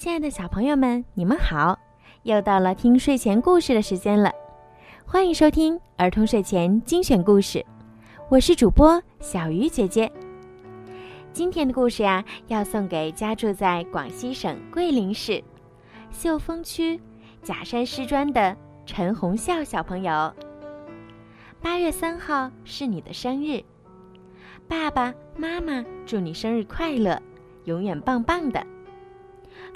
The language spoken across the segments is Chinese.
亲爱的小朋友们，你们好！又到了听睡前故事的时间了，欢迎收听儿童睡前精选故事，我是主播小鱼姐姐。今天的故事呀，要送给家住在广西省桂林市秀峰区假山师专的陈红笑小朋友。八月三号是你的生日，爸爸妈妈祝你生日快乐，永远棒棒的。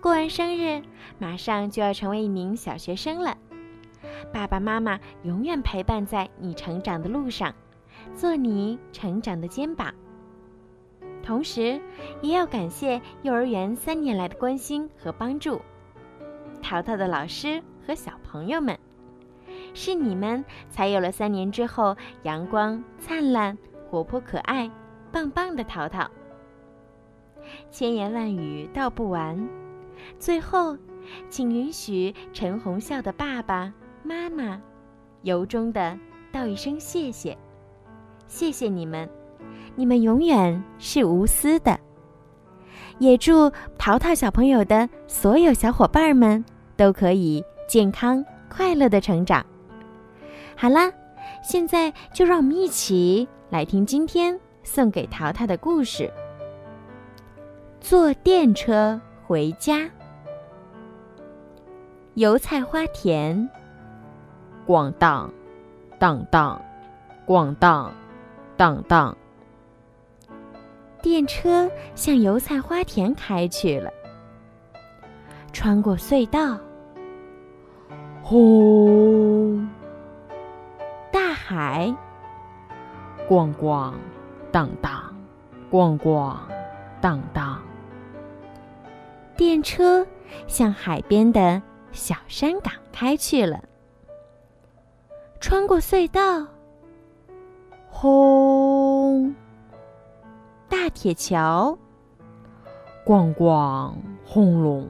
过完生日，马上就要成为一名小学生了。爸爸妈妈永远陪伴在你成长的路上，做你成长的肩膀。同时，也要感谢幼儿园三年来的关心和帮助，淘淘的老师和小朋友们，是你们才有了三年之后阳光灿烂、活泼可爱、棒棒的淘淘。千言万语道不完。最后，请允许陈红笑的爸爸妈妈由衷的道一声谢谢，谢谢你们，你们永远是无私的。也祝淘淘小朋友的所有小伙伴们都可以健康快乐的成长。好啦，现在就让我们一起来听今天送给淘淘的故事：坐电车。回家，油菜花田，咣当，当当，咣当，当当。电车向油菜花田开去了，穿过隧道，轰！大海，咣咣，当当，咣咣，当当。电车向海边的小山岗开去了，穿过隧道，轰！大铁桥，咣咣轰隆，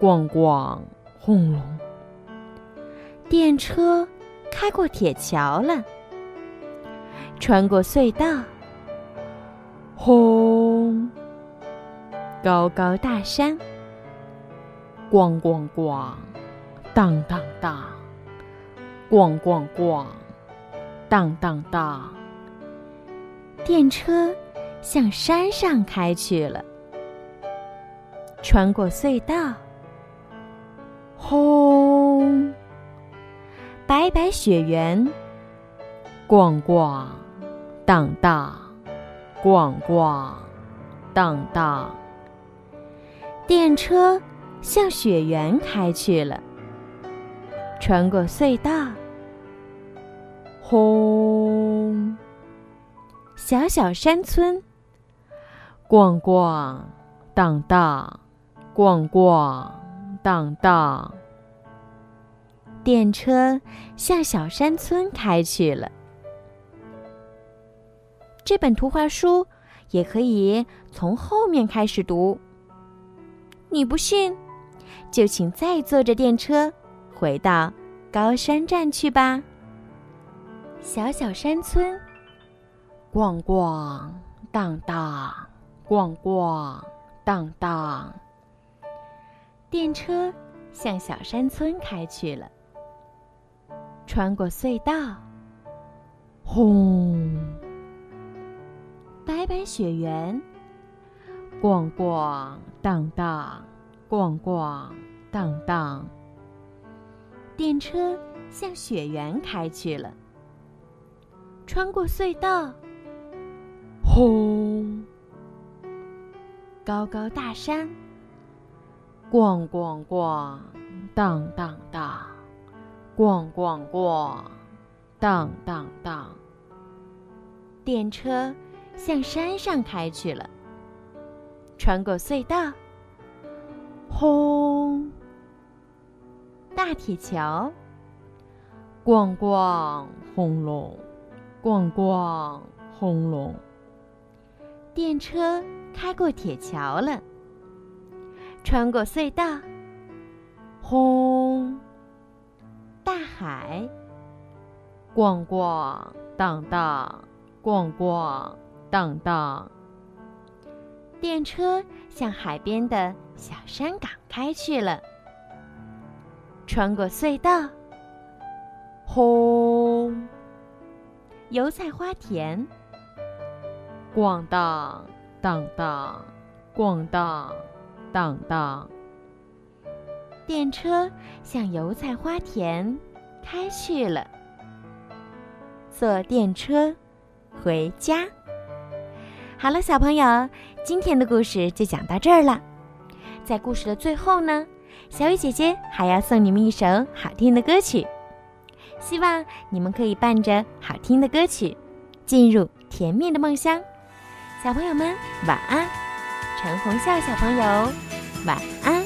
咣咣轰隆。电车开过铁桥了，穿过隧道，轰！高高大山，咣咣咣，当当当，咣咣咣，当当当。电车向山上开去了，穿过隧道，轰！白白雪原，咣咣，当当，咣咣，当当。电车向雪原开去了，穿过隧道，轰！小小山村，咣咣当当，咣咣当当。电车向小山村开去了。这本图画书也可以从后面开始读。你不信，就请再坐着电车回到高山站去吧。小小山村，逛逛荡荡，逛逛荡荡。电车向小山村开去了，穿过隧道，轰！白白雪原。咣咣当当，咣咣当当。电车向雪原开去了，穿过隧道，轰！高高大山，咣咣咣，当当当，咣咣咣，当当当。电车向山上开去了。穿过隧道，轰！大铁桥，咣咣轰隆，咣咣轰隆。电车开过铁桥了，穿过隧道，轰！大海，咣咣当当，咣咣当当。电车向海边的小山岗开去了。穿过隧道，轰！油菜花田，咣当当当，咣当当当。电车向油菜花田开去了。坐电车回家。好了，小朋友，今天的故事就讲到这儿了。在故事的最后呢，小雨姐姐还要送你们一首好听的歌曲，希望你们可以伴着好听的歌曲，进入甜蜜的梦乡。小朋友们，晚安！陈红笑小朋友，晚安。